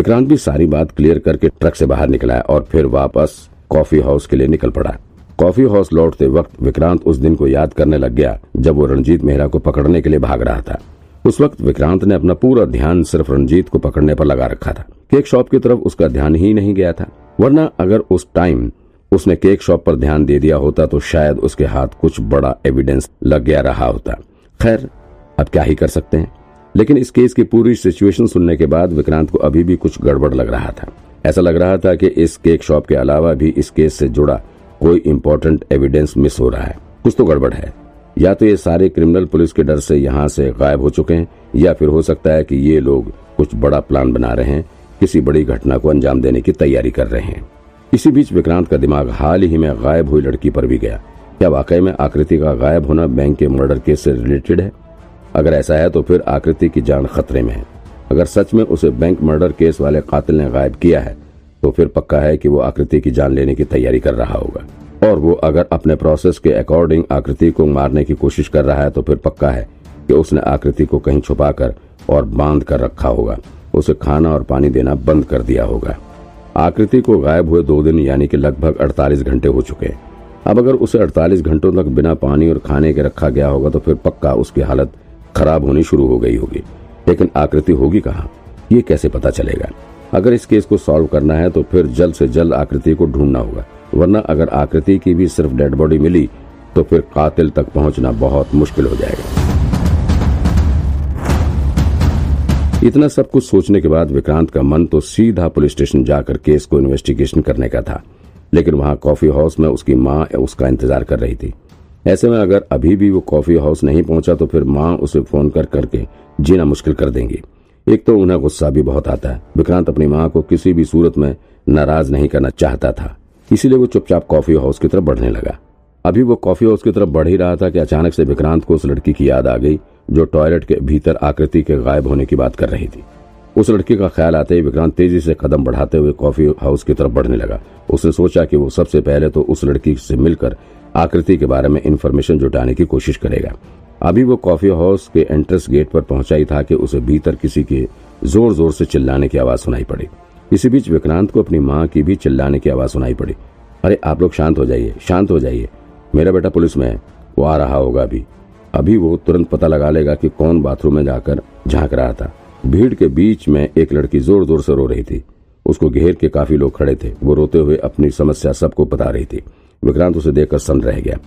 विक्रांत भी सारी बात क्लियर करके ट्रक से बाहर निकला और फिर वापस कॉफ़ी हाउस के लिए निकल पड़ा कॉफ़ी हाउस लौटते वक्त विक्रांत उस दिन को याद करने लग गया, जब वो रणजीत मेहरा को पकड़ने के लिए भाग रहा था। उस वक्त विक्रांत ने अपना पूरा ध्यान सिर्फ़ रणजीत को पकड़ने पर लगा रखा था। केक शॉप की तरफ़ उसका ध्यान ही नहीं गया था, वरना अगर उस टाइम उसने केक शॉप पर ध्यान दे दिया होता तो शायद उसके हाथ कुछ बड़ा एविडेंस लग गया रहा होता। खैर, अब क्या ही कर सकते हैं? लेकिन इस केस की पूरी सिचुएशन सुनने के बाद विक्रांत को अभी भी कुछ गड़बड़ लग रहा था। ऐसा लग रहा था कि इस केक शॉप के अलावा भी इस केस से जुड़ा कोई इम्पोर्टेंट एविडेंस मिस हो रहा है। कुछ तो गड़बड़ है। या तो ये सारे क्रिमिनल पुलिस के डर से यहाँ से गायब हो चुके हैं, या फिर हो सकता है कि ये लोग कुछ बड़ा प्लान बना रहे हैं, किसी बड़ी घटना को अंजाम देने की तैयारी कर रहे हैं। इसी बीच विक्रांत का दिमाग हाल ही में गायब हुई लड़की पर भी गया। क्या वाकई में आकृति का गायब होना बैंक के मर्डर केस से रिलेटेड है? अगर ऐसा है तो फिर आकृति की जान खतरे में है। अगर सच में उसे बैंक मर्डर केस वाले कातिल ने गायब किया है तो फिर पक्का है कि वो आकृति की जान लेने की तैयारी कर रहा होगा। और वो अगर अपने प्रोसेस के अकॉर्डिंग आकृति को मारने की कोशिश कर रहा है तो फिर पक्का है कि उसने आकृति को कहीं छुपाकर और बाँध कर रखा होगा। उसे खाना और पानी देना बंद कर दिया होगा। आकृति को गायब हुए दो दिन यानी कि लगभग 48 घंटे हो चुके हैं। अब अगर उसे 48 घंटों तक बिना पानी और खाने के रखा गया होगा तो फिर पक्का उसकी हालत खराब होनी शुरू हो गई होगी। लेकिन आकृति होगी कहा? ये कैसे पता चलेगा? अगर इस केस को सॉल्व करना है तो फिर जल्द से जल्द आकृति को ढूंढना होगा। वरना अगर आकृति की भी सिर्फ़ डेड बॉडी मिली तो फिर कातिल तक पहुँचना बहुत मुश्किल हो जाएगा। इतना सब कुछ सोचने के बाद विक्रांत का मन तो सीधा पुलिस स्टेशन जाकर केस को इन्वेस्टिगेशन करने का था। लेकिन वहाँ कॉफ़ी हाउस में उसकी माँ उसका इंतज़ार कर रही थी। ऐसे में अगर अभी भी वो कॉफ़ी हाउस नहीं पहुँचा तो फिर माँ उसे फ़ोन कर, करके जीना मुश्किल कर देंगी। एक तो उन्हें गुस्सा भी बहुत आता है। विक्रांत अपनी माँ को किसी भी सूरत में नाराज़ नहीं करना चाहता था। इसीलिए वो चुपचाप कॉफ़ी हाउस की तरफ़ बढ़ने लगा। अभी वो कॉफ़ी हाउस की तरफ़ बढ़ ही रहा था कि अचानक से विक्रांत को उस लड़की की याद आ गई, जो टॉयलेट के भीतर आकृति के गायब होने की बात कर रही थी। उस लड़की का ख्याल आते ही विक्रांत तेज़ी से कदम बढ़ाते हुए कॉफ़ी हाउस की तरफ़ बढ़ने लगा। उसने सोचा कि वो सबसे पहले तो उस लड़की से मिलकर आकृति के बारे में इन्फॉर्मेशन जुटाने की कोशिश करेगा। अभी वो कॉफ़ी हाउस के एंट्रेंस गेट पर पहुँचा ही था कि उसे भीतर किसी के ज़ोर ज़ोर से चिल्लाने की आवाज़ सुनाई पड़ी। इसी बीच विक्रांत को अपनी माँ की भी चिल्लाने की आवाज़ सुनाई पड़ी। अरे, आप लोग शांत हो जाइए, शांत हो जाइए। मेरा बेटा पुलिस में है, वो आ रहा होगा अभी। अभी वो तुरंत पता लगा लेगा कि कौन बाथरूम में जाकर झाँक रहा था। भीड़ के बीच में एक लड़की ज़ोर ज़ोर से रो रही थी। उसको घेर के काफ़ी लोग खड़े थे। वो रोते हुए अपनी समस्या सबको बता रही थी। विक्रांत उसे देखकर सन रह गया।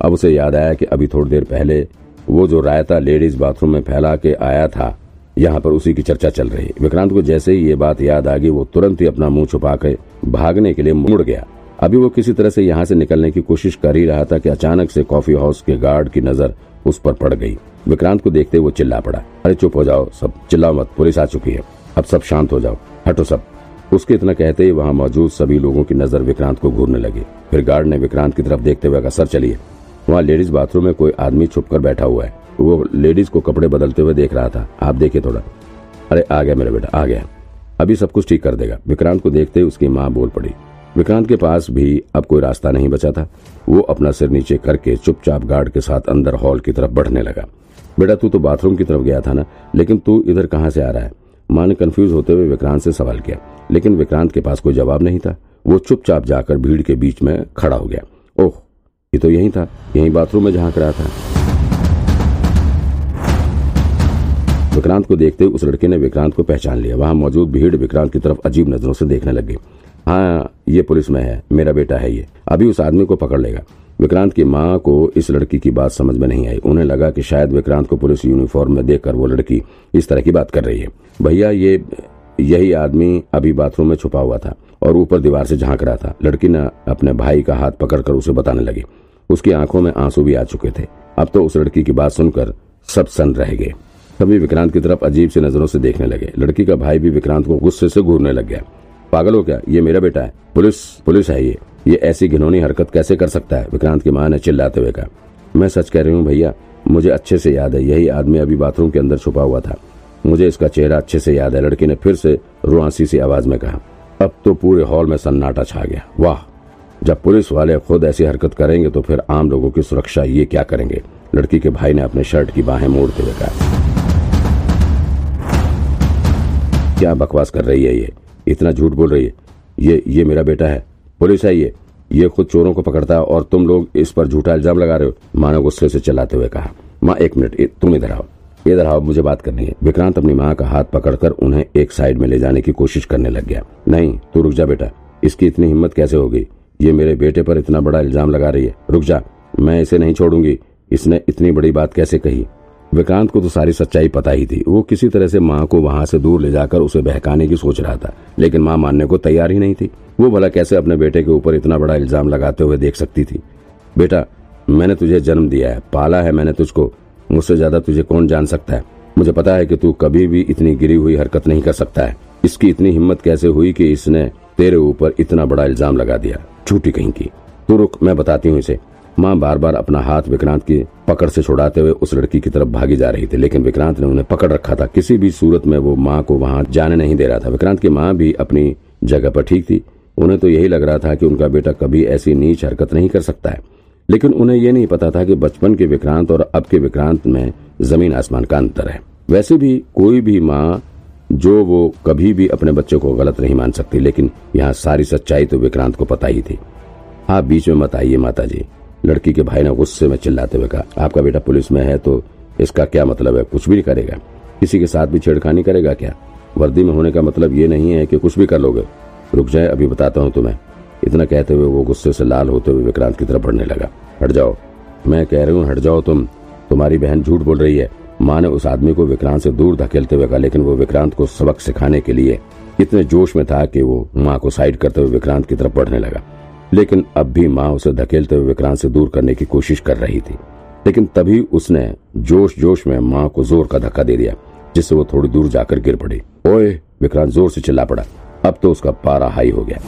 अब उसे याद आया कि अभी थोड़ी देर पहले वो जो रायता लेडीज़ बाथरूम में फैला के आया था, यहाँ पर उसी की चर्चा चल रही। विक्रांत को जैसे ही ये बात याद आ गई, वो तुरंत ही अपना मुँह छुपा के भागने के लिए मुड़ गया। अभी वो किसी तरह से यहाँ से निकलने की कोशिश कर ही रहा था कि अचानक से कॉफ़ी हाउस के गार्ड की नज़र उस पर पड़ गई। विक्रांत को देखते वो चिल्ला पड़ा, अरे चुप हो जाओ, सब चिल्ला मत, पुलिस आ चुकी है। अब सब शांत हो जाओ, हटो सब। उसके इतना कहते ही वहाँ मौजूद सभी लोगों की नज़र विक्रांत को घूरने लगी। फिर गार्ड ने विक्रांत की तरफ़ देखते हुए कहा, सर, चलिए। वहाँ लेडीज़ बाथरूम में कोई आदमी छुप बैठा हुआ है। वो लेडीज़ को कपड़े बदलते हुए देख रहा था। आप देखिए थोड़ा। अरे, आ गया मेरा बेटा, आ गया। अभी सब कुछ ठीक कर देगा। विक्रांत को देखते ही उसकी माँ बोल पड़ी विक्रांत के पास भी अब कोई रास्ता नहीं बचा था। वो अपना सिर नीचे करके चुपचाप गार्ड के साथ अंदर हॉल की तरफ़ बढ़ने लगा। बेटा, तू तो बाथरूम की तरफ़ गया था ना? लेकिन तू इधर कहाँ से आ रहा है? माँ ने कंफ्यूज होते हुए विक्रांत से सवाल किया। लेकिन विक्रांत के पास कोई जवाब नहीं था। वो चुपचाप जाकर भीड़ के बीच में खड़ा हो गया। ओह, ये तो यही था। यही बाथरूम में झाँक रहा था। विक्रांत को देखते हुए उस लड़के ने विक्रांत को पहचान लिया। वहाँ मौजूद भीड़ विक्रांत की तरफ़ अजीब नज़रों से देखने लगी हाँ ये पुलिस में है, मेरा बेटा है ये। अभी उस आदमी को पकड़ लेगा। विक्रांत की माँ को इस लड़की की बात समझ में नहीं आई। उन्हें लगा कि शायद विक्रांत को पुलिस यूनिफॉर्म में देखकर वो लड़की इस तरह की बात कर रही है। भैया, ये, यही आदमी अभी बाथरूम में छुपा हुआ था और ऊपर दीवार से झाँक रहा था। लड़की ने अपने भाई का हाथ पकड़कर उसे बताने लगी। उसकी आँखों में आँसू भी आ चुके थे। अब तो उस लड़की की बात सुनकर सब सन रह गए। सभी विक्रांत की तरफ़ अजीब से नज़रों से देखने लगे। लड़की का भाई भी विक्रांत को गुस्से से घूरने लग गया। पागल हो क्या ये मेरा बेटा है। पुलिस पुलिस है ये। ये ऐसी घिनौनी हरकत कैसे कर सकता है? विक्रांत की माँ ने चिल्लाते हुए कहा, मैं सच कह रही हूँ भैया, मुझे अच्छे से याद है। यही आदमी अभी बाथरूम के अंदर छुपा हुआ था। मुझे इसका चेहरा अच्छे से याद है। लड़की ने फिर से रुआसी सी आवाज़ में कहा, अब तो पूरे हॉल में सन्नाटा छा गया। वाह! जब पुलिस वाले खुद ऐसी हरकत करेंगे तो फिर आम लोगों की सुरक्षा ये क्या करेंगे? लड़की के भाई ने अपने शर्ट की बाहें मोड़ते हुए कहा, क्या बकवास कर रही है ये? इतना झूठ बोल रही है। ये ये मेरा बेटा है। पुलिस है ये। ये खुद चोरों को पकड़ता है और तुम लोग इस पर झूठा इल्ज़ाम लगा रहे हो। माँ ने गुस्से से चलाते हुए कहा, माँ, एक मिनट तुम इधर आओ। इधर आओ, मुझे बात करनी है। विक्रांत अपनी माँ का हाथ पकड़कर उन्हें एक साइड में ले जाने की कोशिश करने लग गया। नहीं, तू रुक जा बेटा। इसकी इतनी हिम्मत कैसे हो गई ये मेरे बेटे पर इतना बड़ा इल्ज़ाम लगा रही है। रुक जा। मैं इसे नहीं छोड़ूँगी। इसने इतनी बड़ी बात कैसे कही? विक्रांत को तो सारी सच्चाई पता ही थी। वो किसी तरह से माँ को वहाँ से दूर ले जाकर उसे बहकाने की सोच रहा था, लेकिन माँ मानने को तैयार ही नहीं थी। वो भला कैसे अपने बेटे के ऊपर इतना बड़ा इल्ज़ाम लगाते हुए देख सकती थी? बेटा, मैंने तुझे जन्म दिया है, पाला है मैंने तुझको, मुझसे ज़्यादा तुझे कौन जान सकता है? मुझे पता है कि तू कभी भी इतनी गिरी हुई हरकत नहीं कर सकता है। इसकी इतनी हिम्मत कैसे हुई कि इसने तेरे ऊपर इतना बड़ा इल्ज़ाम लगा दिया? झूठी कहीं की। तू रुक, मैं बताती हूँ इसे। माँ बार बार अपना हाथ विक्रांत की पकड़ से छुड़ाते हुए उस लड़की की तरफ़ भागी जा रही थी, लेकिन विक्रांत ने उन्हें पकड़ रखा था। किसी भी सूरत में वो माँ को वहाँ जाने नहीं दे रहा था। विक्रांत की माँ भी अपनी जगह पर ठीक थी। उन्हें तो यही लग रहा था कि उनका बेटा कभी ऐसी नीच हरकत नहीं कर सकता है। लेकिन उन्हें यह नहीं पता था कि बचपन के विक्रांत और अब के विक्रांत में ज़मीन आसमान का अंतर है। वैसे भी कोई भी माँ जो वो कभी भी अपने बच्चे को गलत नहीं मान सकती, लेकिन यहाँ सारी सच्चाई तो विक्रांत को पता ही थी। आप बीच में मत आइए माता जी लड़की के भाई ने गुस्से में चिल्लाते हुए कहा, आपका बेटा पुलिस में है तो इसका क्या मतलब है? कुछ भी नहीं करेगा। किसी के साथ भी छेड़खानी करेगा क्या? वर्दी में होने का मतलब ये नहीं है कि कुछ भी कर लोगे। रुक जाए, अभी बताता हूँ तुम्हें। इतना कहते हुए वो गुस्से से लाल होते हुए विक्रांत की तरफ़ बढ़ने लगा। हट जाओ। मैं कह रही हूँ, हट जाओ तुम। तुम्हारी बहन झूठ बोल रही है। माँ ने उस आदमी को विक्रांत से दूर धकेलते हुए कहा, लेकिन वो विक्रांत को सबक सिखाने के लिए इतने जोश में था कि वो माँ को साइड करते हुए विक्रांत की तरफ़ बढ़ने लगा। लेकिन अब भी माँ उसे धकेलते हुए विक्रांत से दूर करने की कोशिश कर रही थी। लेकिन तभी उसने जोश जोश में माँ को ज़ोर का धक्का दे दिया, जिससे वो थोड़ी दूर जाकर गिर पड़ी। ओए, विक्रांत ज़ोर से चिल्ला पड़ा। अब तो उसका पारा हाई हो गया।